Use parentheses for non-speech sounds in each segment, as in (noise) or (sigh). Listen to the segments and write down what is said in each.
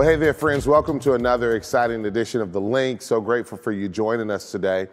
Well, hey there, friends. Welcome to another exciting edition of The Link. So grateful for you joining us today.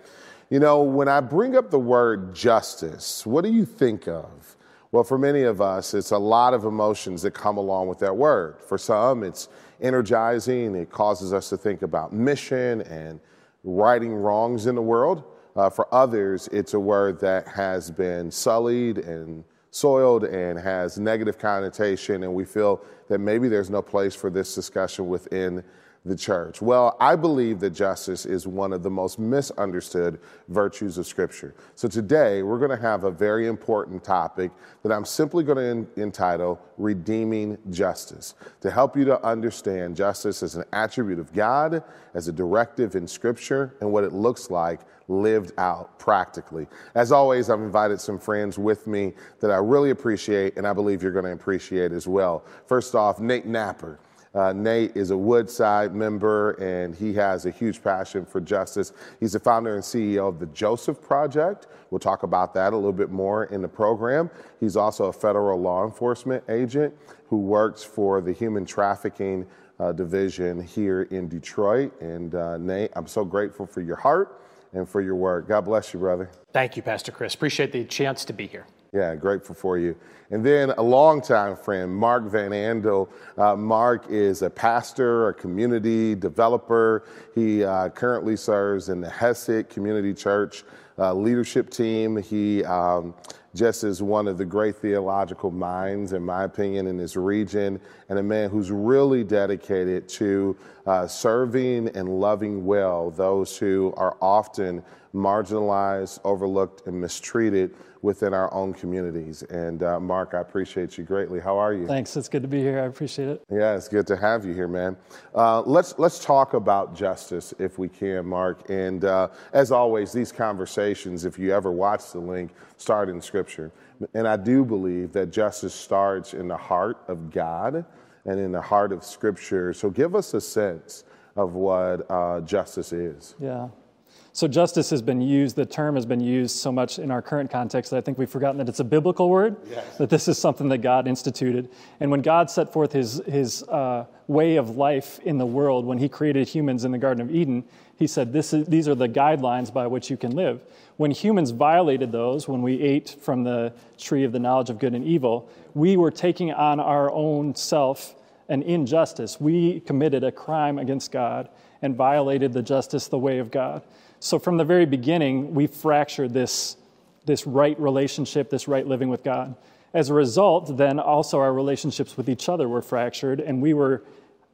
You know, when I bring up the word justice, what do you think of? Well, for many of us, it's a lot of emotions that come along with that word. For some, it's energizing, it causes us to think about mission and righting wrongs in the world. Uh, for others, it's a word that has been sullied and soiled and has negative connotation, and we feel that maybe there's no place for this discussion within the church? Well, I believe that justice is one of the most misunderstood virtues of Scripture. So today, we're going to have a very important topic that I'm simply going to entitle Redeeming Justice to help you to understand justice as an attribute of God, as a directive in Scripture, and what it looks like lived out practically. As always, I've invited some friends with me that I really appreciate, and I believe you're going to appreciate as well. First off, Nate Knapper. Uh, Nate is a Woodside member and he has a huge passion for justice. He's the founder and CEO of the Joseph Project. We'll talk about that a little bit more in the program. He's also a federal law enforcement agent who works for the Human Trafficking uh, Division here in Detroit. And uh, Nate, I'm so grateful for your heart and for your work. God bless you, brother. Thank you, Pastor Chris. Appreciate the chance to be here. Yeah, grateful for you. And then a longtime friend, Mark Van Andel. Uh, Mark is a pastor, a community developer. He uh, currently serves in the Hesed Community Church uh, leadership team. He um, just is one of the great theological minds, in my opinion, in this region, and a man who's really dedicated to uh, serving and loving well those who are often marginalized, overlooked, and mistreated within our own communities. And uh, Mark, I appreciate you greatly. How are you? Thanks. It's good to be here. I appreciate it. Yeah, it's good to have you here, man. Uh, let's let's talk about justice if we can, Mark. And uh, as always, these conversations, if you ever watch the link, start in Scripture. And I do believe that justice starts in the heart of God and in the heart of Scripture. So give us a sense of what uh, justice is. Yeah. So justice has been used, the term has been used so much in our current context that I think we've forgotten that it's a biblical word, yes. that this is something that God instituted. And when God set forth his, his uh, way of life in the world, when he created humans in the Garden of Eden, he said, this is, These are the guidelines by which you can live. When humans violated those, when we ate from the tree of the knowledge of good and evil, we were taking on our own self an injustice. We committed a crime against God and violated the justice, the way of God. So from the very beginning, we fractured this, this right relationship, this right living with God. As a result, then also our relationships with each other were fractured, and we were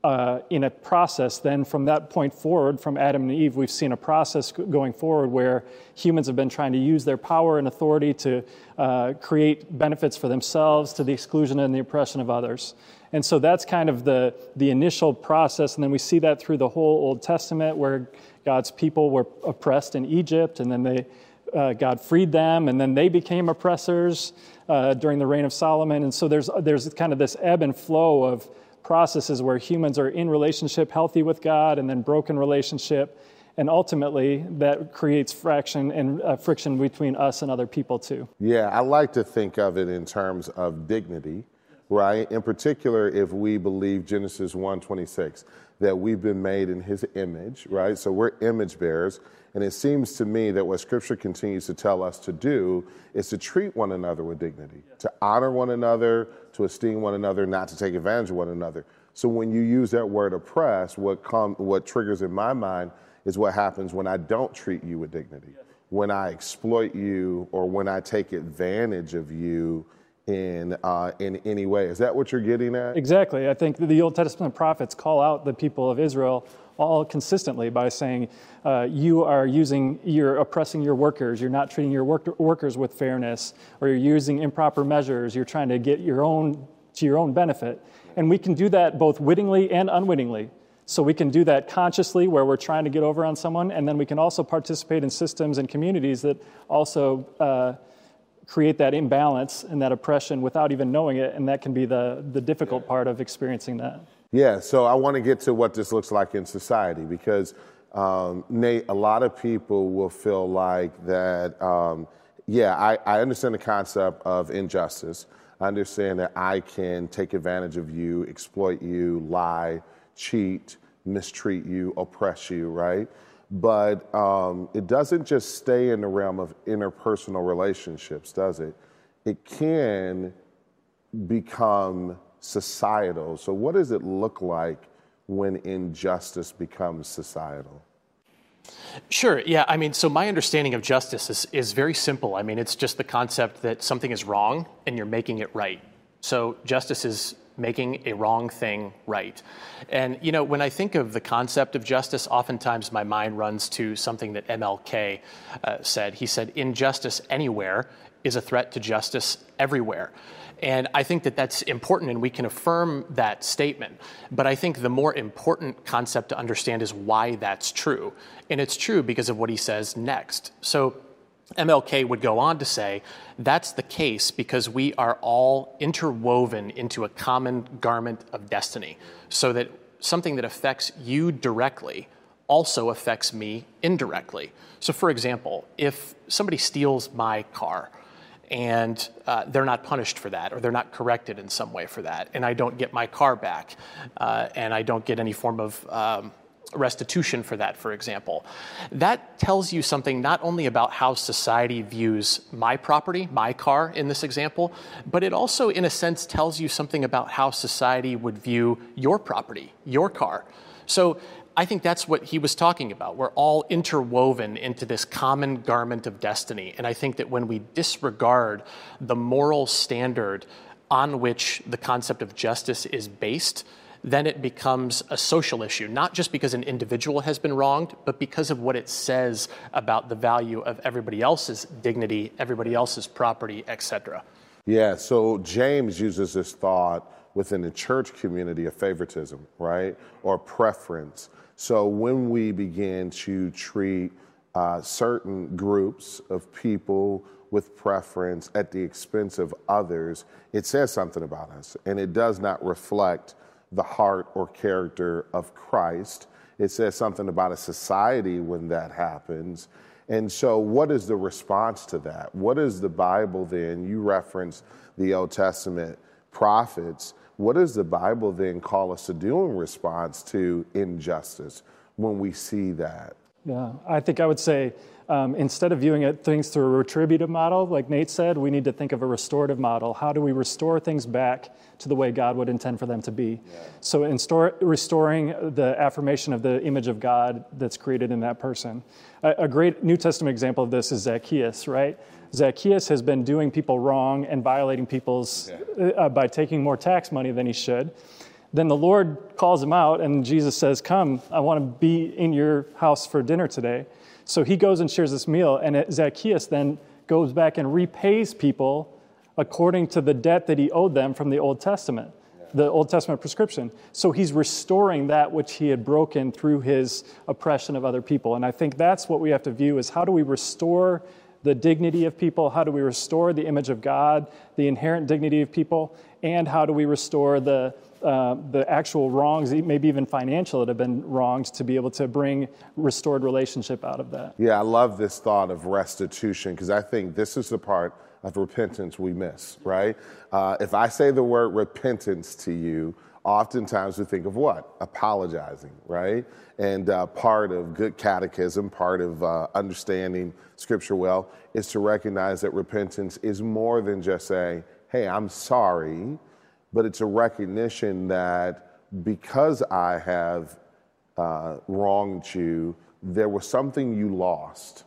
uh, in a process then from that point forward, from Adam and Eve, we've seen a process going forward where humans have been trying to use their power and authority to uh, create benefits for themselves to the exclusion and the oppression of others. And so that's kind of the, the initial process. And then we see that through the whole Old Testament where God's people were oppressed in Egypt, and then they, uh, God freed them, and then they became oppressors uh, during the reign of Solomon. And so there's, there's kind of this ebb and flow of processes where humans are in relationship, healthy with God, and then broken relationship. And ultimately, that creates fraction and uh, friction between us and other people too. Yeah, I like to think of it in terms of dignity, right? In particular, if we believe Genesis 1:26 that we've been made in his image, right? So we're image bearers. And it seems to me that what scripture continues to tell us to do is to treat one another with dignity, to honor one another, to esteem one another, not to take advantage of one another. So when you use that word oppress, what come what triggers in my mind is what happens when I don't treat you with dignity. When I exploit you or when I take advantage of you in uh, in any way. Is that what you're getting at? Exactly. I think the Old Testament prophets call out the people of Israel all consistently by saying, uh, "You are using, you're oppressing your workers. You're not treating your work- workers with fairness, or you're using improper measures. You're trying to get your own to your own benefit." And we can do that both wittingly and unwittingly. So we can do that consciously, where we're trying to get over on someone, and then we can also participate in systems and communities that also. Uh, create that imbalance and that oppression without even knowing it, and that can be the, the difficult part of experiencing that. Yeah, so I want to get to what this looks like in society because, um, Nate, a lot of people will feel like that, um, yeah, I, I understand the concept of injustice. I understand that I can take advantage of you, exploit you, lie, cheat, mistreat you, oppress you, right? But um, it doesn't just stay in the realm of interpersonal relationships, does it? It can become societal. So, what does it look like when injustice becomes societal? Sure. Yeah. I mean, so my understanding of justice is, is very simple. I mean, it's just the concept that something is wrong and you're making it right. So justice is making a wrong thing right. And, you know, when I think of the concept of justice, oftentimes my mind runs to something that MLK uh, said. He said, injustice anywhere is a threat to justice everywhere. And I think that that's important, and we can affirm that statement. But I think the more important concept to understand is why that's true. And it's true because of what he says next. So MLK would go on to say that's the case because we are all interwoven into a common garment of destiny, so that something that affects you directly also affects me indirectly. So, for example, if somebody steals my car, and uh, they're not punished for that or they're not corrected in some way for that and i don't get my car back uh, and i don't get any form of um, restitution for that for example. That tells you something not only about how society views my property my car in this example but it also in a sense tells you something about how society would view your property your car. So I think that's what he was talking about. We're all interwoven into this common garment of destiny. And I think that when we disregard the moral standard on which the concept of justice is based, then it becomes a social issue, not just because an individual has been wronged, but because of what it says about the value of everybody else's dignity, everybody else's property, etc. Yeah, so James uses this thought within the church community of favoritism, right? Or preference. So when we begin to treat uh, certain groups of people with preference at the expense of others, it says something about us. And it does not reflect the heart or character of Christ. It says something about a society when that happens. And so, what is the response to that? What is the Bible then? You reference the Old Testament prophets. What does the Bible then call us to do in response to injustice when we see that? Yeah, I think I would say um, instead of viewing it, things through a retributive model, like Nate said, we need to think of a restorative model. How do we restore things back to the way God would intend for them to be? Yeah. So, in store, restoring the affirmation of the image of God that's created in that person. A, a great New Testament example of this is Zacchaeus, right? Zacchaeus has been doing people wrong and violating people's uh, by taking more tax money than he should. Then the Lord calls him out, and Jesus says, Come, I want to be in your house for dinner today. So he goes and shares this meal, and Zacchaeus then goes back and repays people according to the debt that he owed them from the Old Testament, the Old Testament prescription. So he's restoring that which he had broken through his oppression of other people. And I think that's what we have to view is how do we restore the dignity of people? How do we restore the image of God, the inherent dignity of people? And how do we restore the, uh, the actual wrongs, maybe even financial, that have been wronged, to be able to bring restored relationship out of that? Yeah, I love this thought of restitution because I think this is the part of repentance we miss, right? Uh, if I say the word repentance to you, oftentimes we think of what? Apologizing, right? And uh, part of good catechism, part of uh, understanding Scripture well, is to recognize that repentance is more than just saying, hey, I'm sorry, but it's a recognition that because I have uh, wronged you, there was something you lost,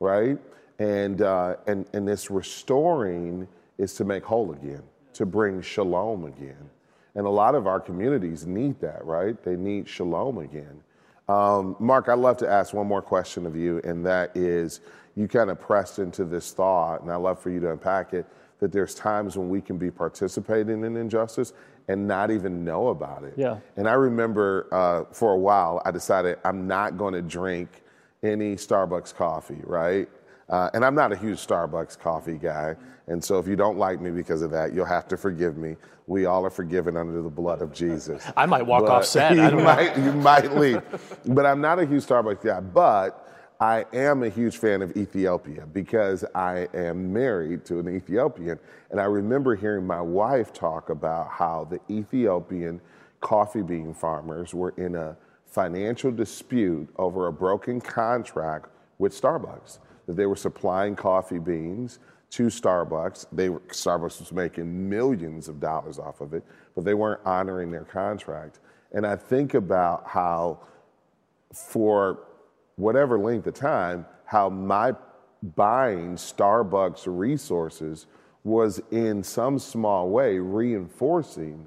right? And, uh, and, and this restoring is to make whole again, to bring shalom again. And a lot of our communities need that, right? They need shalom again. Um, Mark, I'd love to ask one more question of you, and that is you kind of pressed into this thought, and I'd love for you to unpack it that there's times when we can be participating in injustice and not even know about it. Yeah. And I remember uh, for a while, I decided I'm not going to drink any Starbucks coffee, right? Uh, and I'm not a huge Starbucks coffee guy. And so if you don't like me because of that, you'll have to forgive me. We all are forgiven under the blood of Jesus. I might walk but off set. (laughs) You might, you might leave. But I'm not a huge Starbucks guy. But I am a huge fan of Ethiopia because I am married to an Ethiopian. And I remember hearing my wife talk about how the Ethiopian coffee bean farmers were in a financial dispute over a broken contract with Starbucks. That they were supplying coffee beans to Starbucks. They were, Starbucks was making millions of dollars off of it, but they weren't honoring their contract. And I think about how, for whatever length of time, how my buying Starbucks resources was in some small way reinforcing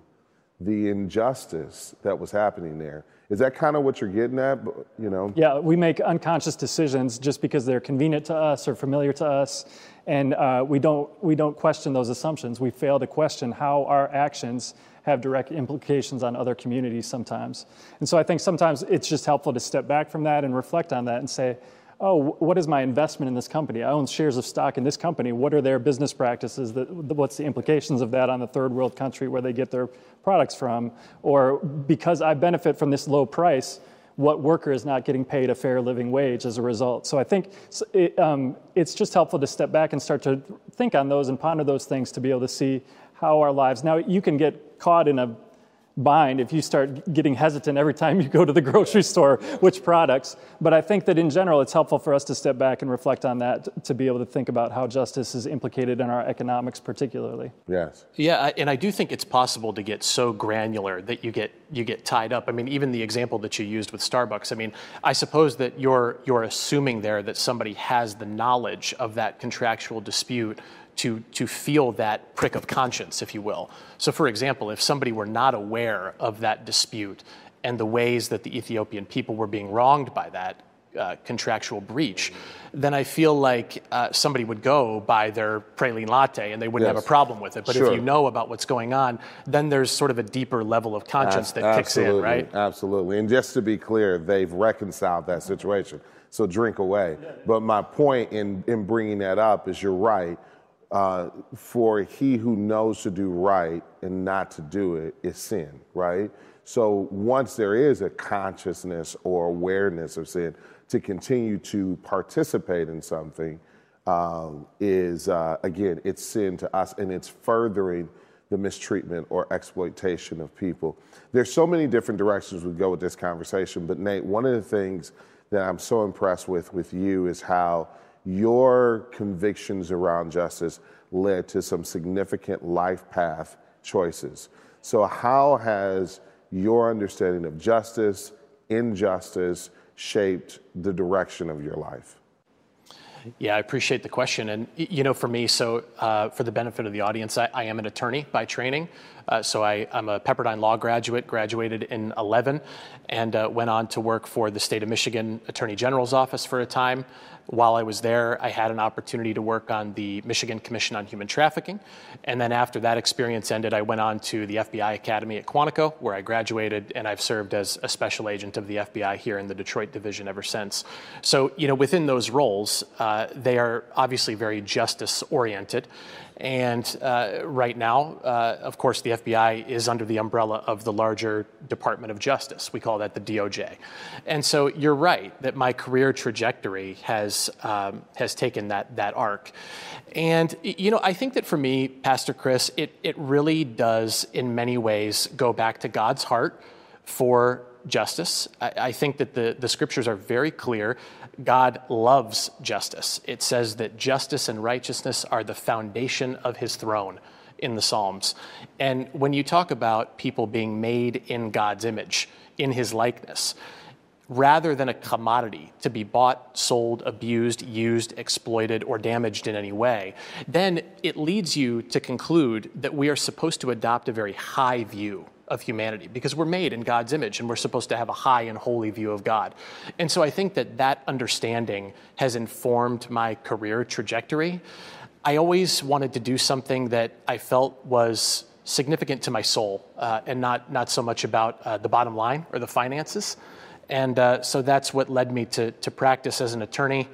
the injustice that was happening there. Is that kind of what you're getting at? You know? Yeah, we make unconscious decisions just because they're convenient to us or familiar to us, and uh, we don't we don't question those assumptions. We fail to question how our actions have direct implications on other communities sometimes. And so I think sometimes it's just helpful to step back from that and reflect on that and say, oh, what is my investment in this company? I own shares of stock in this company. What are their business practices? What's the implications of that on the third world country where they get their products from? Or because I benefit from this low price, what worker is not getting paid a fair living wage as a result? So I think it, um, it's just helpful to step back and start to think on those and ponder those things to be able to see how our lives. Now, you can get caught in a bind if you start getting hesitant every time you go to the (laughs) grocery store which products. But i think that in general it's helpful for us to step back and reflect on that to be able to think about how justice is implicated in our economics particularly. Yes. Yeah and i do think it's possible to get so granular that you get you get tied up. I mean even the example that you used with starbucks i mean i suppose that you're you're assuming there that somebody has the knowledge of that contractual dispute to, to feel that prick of conscience, if you will. So, for example, if somebody were not aware of that dispute and the ways that the Ethiopian people were being wronged by that uh, contractual breach, then I feel like uh, somebody would go buy their praline latte and they wouldn't yes. have a problem with it. But sure. if you know about what's going on, then there's sort of a deeper level of conscience that kicks in, right? Absolutely. And just to be clear, they've reconciled that situation. So drink away. But my point in, in bringing that up is you're right uh, for he who knows to do right and not to do it is sin, right? So once there is a consciousness or awareness of sin, to continue to participate in something um, is, uh, again, it's sin to us and it's furthering the mistreatment or exploitation of people. There's so many different directions we go with this conversation, but Nate, one of the things that I'm so impressed with with you is how your convictions around justice led to some significant life path choices. So, how has your understanding of justice, injustice, shaped the direction of your life? Yeah, I appreciate the question. And, you know, for me, so uh, for the benefit of the audience, I, I am an attorney by training. Uh, so I, am a Pepperdine Law graduate, graduated in 11, and uh, went on to work for the state of Michigan Attorney General's office for a time. While I was there, I had an opportunity to work on the Michigan Commission on Human Trafficking. And then after that experience ended, I went on to the FBI Academy at Quantico, where I graduated, and I've served as a special agent of the FBI here in the Detroit division ever since. So, you know, within those roles, uh, they are obviously very justice oriented. And uh, right now, uh, of course, the FBI is under the umbrella of the larger Department of Justice. We call that the DOJ. And so you're right that my career trajectory has, um, has taken that, that arc. And, you know, I think that for me, Pastor Chris, it, it really does, in many ways, go back to God's heart for justice. I, I, think that the, the scriptures are very clear God loves justice. It says that justice and righteousness are the foundation of his throne in the Psalms. And when you talk about people being made in God's image, in his likeness, rather than a commodity to be bought, sold, abused, used, exploited, or damaged in any way, then it leads you to conclude that we are supposed to adopt a very high view of humanity because we're made in God's image and we're supposed to have a high and holy view of God. And so I think that that understanding has informed my career trajectory. I always wanted to do something that I felt was significant to my soul uh, and not, not so much about uh, the bottom line or the finances. And uh, so that's what led me to, to practice as an attorney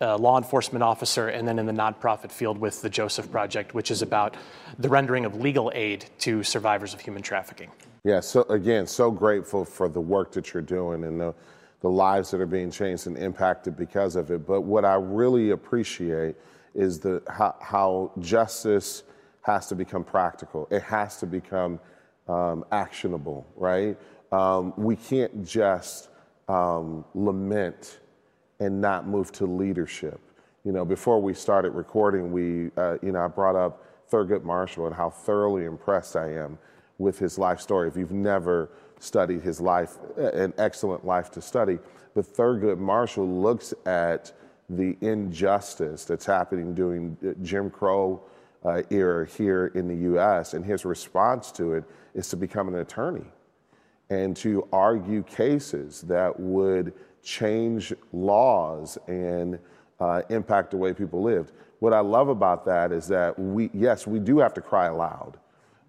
law enforcement officer, and then in the nonprofit field with the Joseph Project, which is about the rendering of legal aid to survivors of human trafficking. Yeah, so again, so grateful for the work that you're doing and the, the lives that are being changed and impacted because of it. But what I really appreciate is the how, how justice has to become practical. It has to become um, actionable, right? Um, we can't just um, lament and not move to leadership. You know, before we started recording, we, uh, you know, I brought up Thurgood Marshall and how thoroughly impressed I am with his life story. If you've never studied his life, an excellent life to study, but Thurgood Marshall looks at the injustice that's happening during Jim Crow uh, era here in the U.S., and his response to it is to become an attorney and to argue cases that would change laws and uh, impact the way people lived. What I love about that is that we, yes, we do have to cry aloud.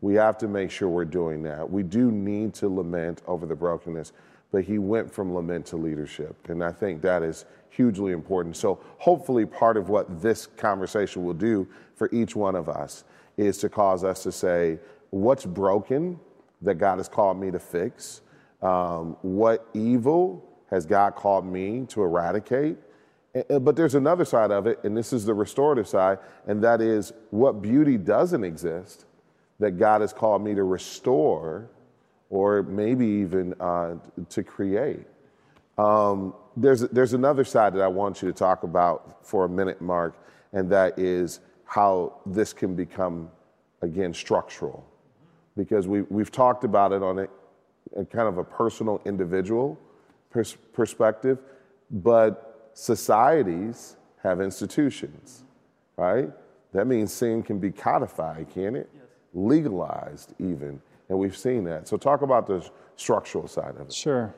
We have to make sure we're doing that. We do need to lament over the brokenness, but he went from lament to leadership. And I think that is hugely important. So, hopefully, part of what this conversation will do for each one of us is to cause us to say, what's broken that God has called me to fix? Um, what evil has God called me to eradicate? But there's another side of it, and this is the restorative side, and that is what beauty doesn't exist that God has called me to restore or maybe even uh, to create. Um, there's, there's another side that I want you to talk about for a minute, Mark, and that is how this can become, again, structural. Because we, we've talked about it on a, a kind of a personal, individual pers- perspective, but societies have institutions, right? That means sin can be codified, can it? Yes. Legalized, even. And we've seen that. So, talk about the structural side of it. Sure.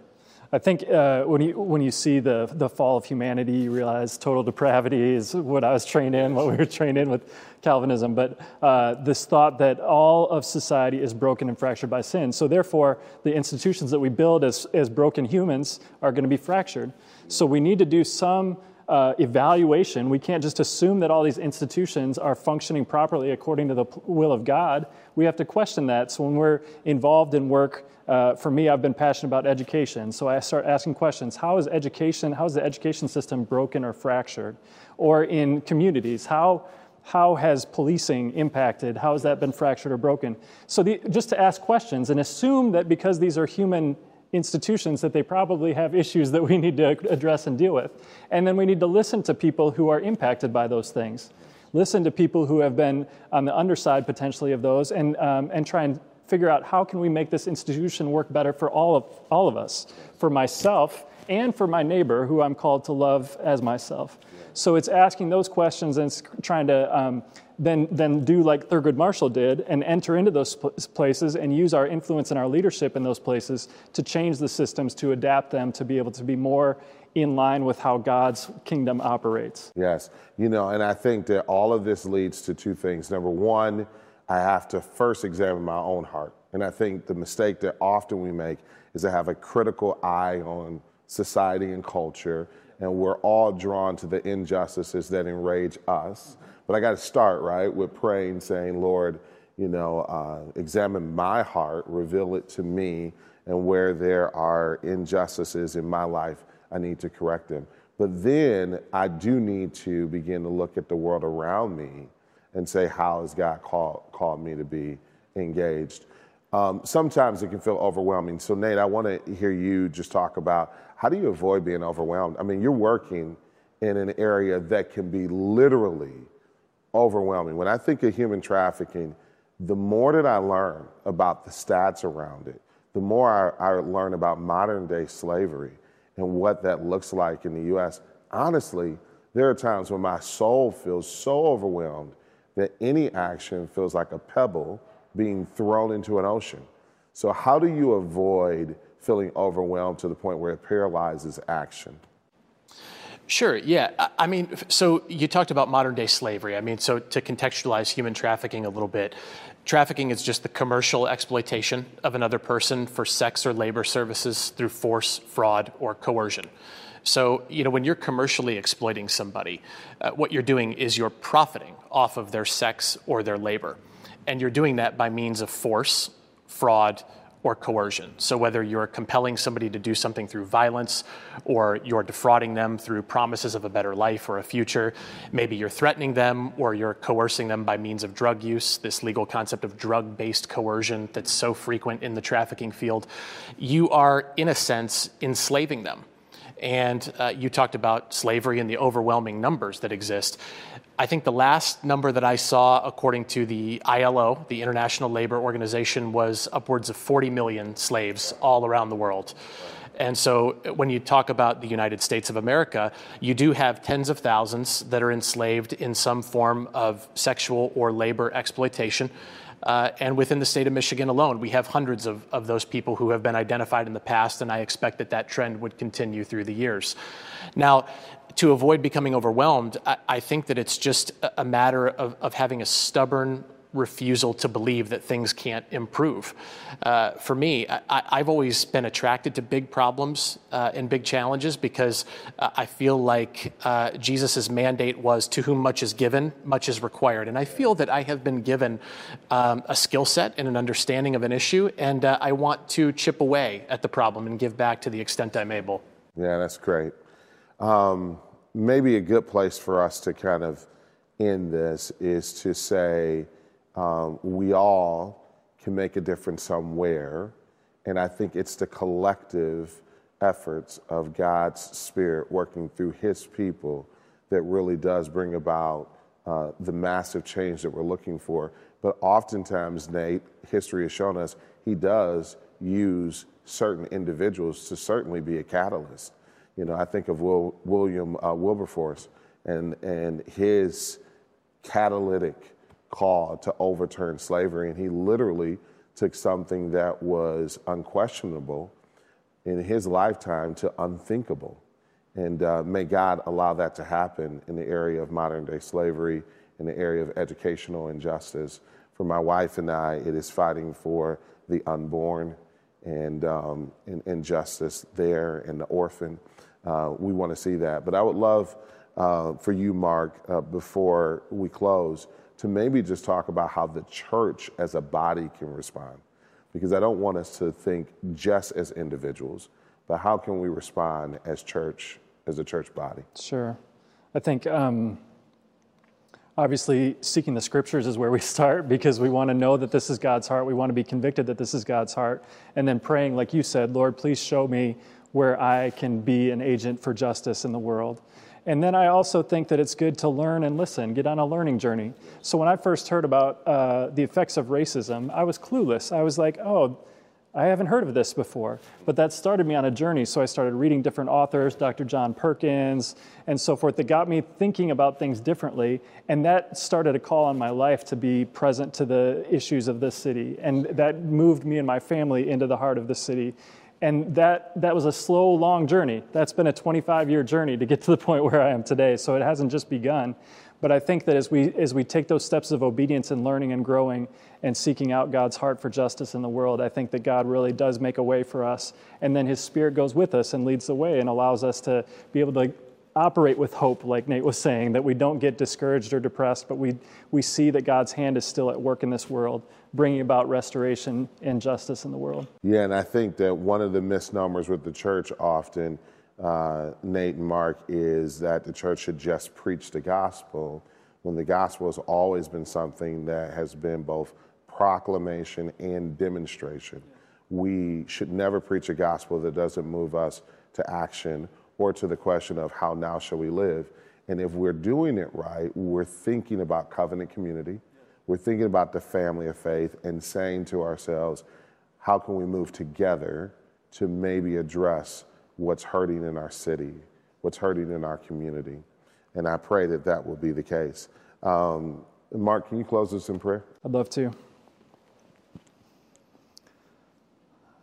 I think uh, when you when you see the the fall of humanity, you realize total depravity is what I was trained in, what we were trained in with Calvinism. But uh, this thought that all of society is broken and fractured by sin. So therefore, the institutions that we build as as broken humans are going to be fractured. So we need to do some uh, evaluation. We can't just assume that all these institutions are functioning properly according to the will of God. We have to question that. So when we're involved in work, uh, for me, I've been passionate about education. So I start asking questions How is education, how is the education system broken or fractured? Or in communities, how how has policing impacted? How has that been fractured or broken? So, the, just to ask questions and assume that because these are human institutions that they probably have (laughs) issues that we need to address and deal with. And then we need to listen to people who are impacted by those things. Listen to people who have been on the underside potentially of those and, um, and try and figure out how can we make this institution work better for all of, all of us, for myself and for my neighbor who I'm called to love as myself. So it's asking those questions and trying to um, then, then do like Thurgood Marshall did and enter into those places and use our influence and our leadership in those places to change the systems, to adapt them, to be able to be more in line with how God's kingdom operates. Yes. You know, and I think that all of this leads to two things. Number one, I have to first examine my own heart. And I think the mistake that often we make is to have a critical eye on society and culture, and we're all drawn to the injustices that enrage us. But I got to start, right, with praying, saying, Lord, you know, uh, examine my heart, reveal it to me, and where there are injustices in my life, I need to correct them. But then I do need to begin to look at the world around me and say, how has God called, called me to be engaged? Um, sometimes it can feel overwhelming. So, Nate, I want to hear you just talk about how do you avoid being overwhelmed? I mean, you're working in an area that can be literally overwhelming. When I think of human trafficking, the more that I learn about the stats around it, the more I, I learn about modern day slavery and what that looks like in the US. Honestly, there are times when my soul feels so overwhelmed that any action feels like a pebble being thrown into an ocean. So, how do you avoid feeling overwhelmed to the point where it paralyzes action? Sure, yeah. I mean, so you talked about modern day slavery. I mean, so to contextualize human trafficking a little bit, trafficking is just the commercial exploitation of another person for sex or labor services through force, fraud, or coercion. So, you know, when you're commercially exploiting somebody, uh, what you're doing is you're profiting off of their sex or their labor. And you're doing that by means of force, fraud, or coercion. So, whether you're compelling somebody to do something through violence, or you're defrauding them through promises of a better life or a future, maybe you're threatening them or you're coercing them by means of drug use, this legal concept of drug based coercion that's so frequent in the trafficking field, you are, in a sense, enslaving them. And uh, you talked about slavery and the overwhelming numbers that exist. I think the last number that I saw, according to the ILO, the International Labor Organization, was upwards of 40 million slaves all around the world. And so when you talk about the United States of America, you do have tens of thousands that are enslaved in some form of sexual or labor exploitation. Uh, and within the state of Michigan alone, we have hundreds of, of those people who have been identified in the past, and I expect that that trend would continue through the years. Now, to avoid becoming overwhelmed, I, I think that it's just a, matter of, of having a stubborn refusal to believe that things can't improve. Uh, for me, I, have always been attracted to big problems uh, and big challenges because uh, I feel like uh, Jesus' mandate was to whom much is given, much is required. And I feel that I have been given um, a skill set and an understanding of an issue, and uh, I want to chip away at the problem and give back to the extent I'm able. Yeah, that's great. Um, maybe a good place for us to kind of end this is to say um, we all can make a difference somewhere. And I think it's the collective efforts of God's Spirit working through His people that really does bring about uh, the massive change that we're looking for. But oftentimes, Nate, history has shown us He does use certain individuals to certainly be a catalyst. You know, I think of Will, William uh, Wilberforce and, and his catalytic call to overturn slavery. And he literally took something that was unquestionable in his lifetime to unthinkable. And uh, may God allow that to happen in the area of modern day slavery, in the area of educational injustice. For my wife and I, it is fighting for the unborn and, um, and, and justice there and the orphan. Uh, we want to see that. But I would love uh, for you, Mark, uh, before we close, to maybe just talk about how the church as a body can respond. Because I don't want us to think just as individuals, but how can we respond as church, as a church body? Sure. I think um, obviously seeking the scriptures is where we (laughs) start because we want to know that this is God's heart. We want to be convicted that this is God's heart. And then praying, like you said, Lord, please show me where I can be an agent for justice in the world. And then I also think that it's good to learn and listen, get on a learning journey. So when I first heard about uh, the effects of racism, I was clueless. I was like, oh, I haven't heard of this before. But that started me on a journey. So I started reading different authors, Dr. John Perkins, and so forth, that got me thinking about things differently. And that started a call on my life to be present to the issues of this city. And that moved me and my family into the heart of the city. And that, that was a slow, long journey. That's been a 25 year journey to get to the point where I am today. So it hasn't just begun. But I think that as we, as we take those steps of obedience and learning and growing and seeking out God's heart for justice in the world, I think that God really does make a way for us. And then His Spirit goes with us and leads the way and allows us to be able to operate with hope, like Nate was saying, that we don't get discouraged or depressed, but we, we see that God's hand is still at work in this world, bringing about restoration and justice in the world. Yeah, and I think that one of the misnomers with the church often, uh, Nate and Mark, is that the church should just preach the gospel when the gospel has always been something that has been both proclamation and demonstration. We should never preach a gospel that doesn't move us to action or to the question of how now shall we live. And if we're doing it right, we're thinking about covenant community, we're thinking about the family of faith, and saying to ourselves, how can we move together to maybe address what's hurting in our city, what's hurting in our community? And I pray that that will be the case. Um, Mark, can you close us in prayer? I'd love to.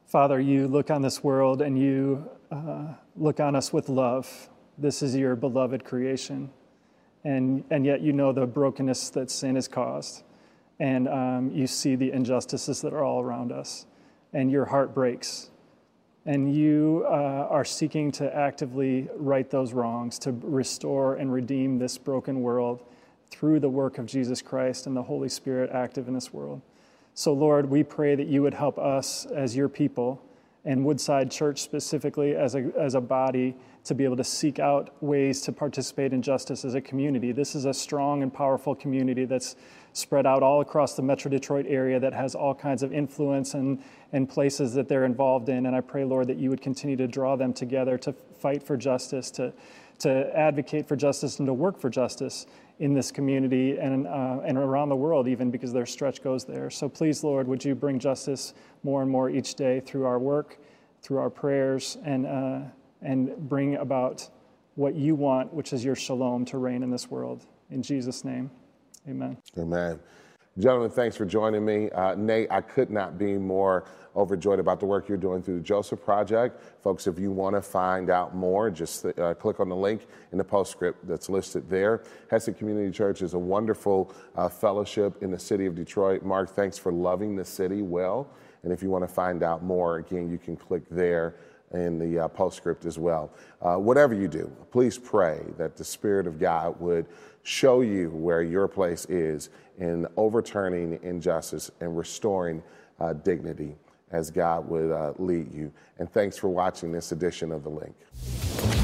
Father, you look on this world and you uh, look on us with love. This is your beloved creation. And, and yet you know the brokenness that sin has caused. And um, you see the injustices that are all around us. And your heart breaks. And you uh, are seeking to actively right those wrongs, to restore and redeem this broken world through the work of Jesus Christ and the Holy Spirit active in this world. So, Lord, we pray that you would help us as your people and Woodside Church specifically as a, as a body to be able to seek out ways to participate in justice as a community. This is a strong and powerful community that's spread out all across the Metro Detroit area that has all kinds of influence and, and places that they're involved in. And I pray, Lord, that you would continue to draw them together to fight for justice, to, to advocate for justice, and to work for justice in this community and, uh, and around the world, even because their stretch goes there. So please, Lord, would you bring justice more and more each day through our work, through our prayers, and, uh, and bring about what you want, which is your shalom, to reign in this world. In Jesus' name, amen. Amen. Gentlemen, thanks for joining me. Uh, Nate, I could not be more overjoyed about the work you're doing through the Joseph Project. Folks, if you want to find out more, just uh, click on the link in the postscript that's listed there. Hesed Community Church is a wonderful uh, fellowship in the city of Detroit. Mark, thanks for loving the city well. And if you want to find out more, again, you can click there in the uh, postscript as well. Uh, whatever you do, please pray that the Spirit of God would show you where your place is in overturning injustice and restoring uh, dignity as God would uh, lead you. And thanks for watching this edition of The Link.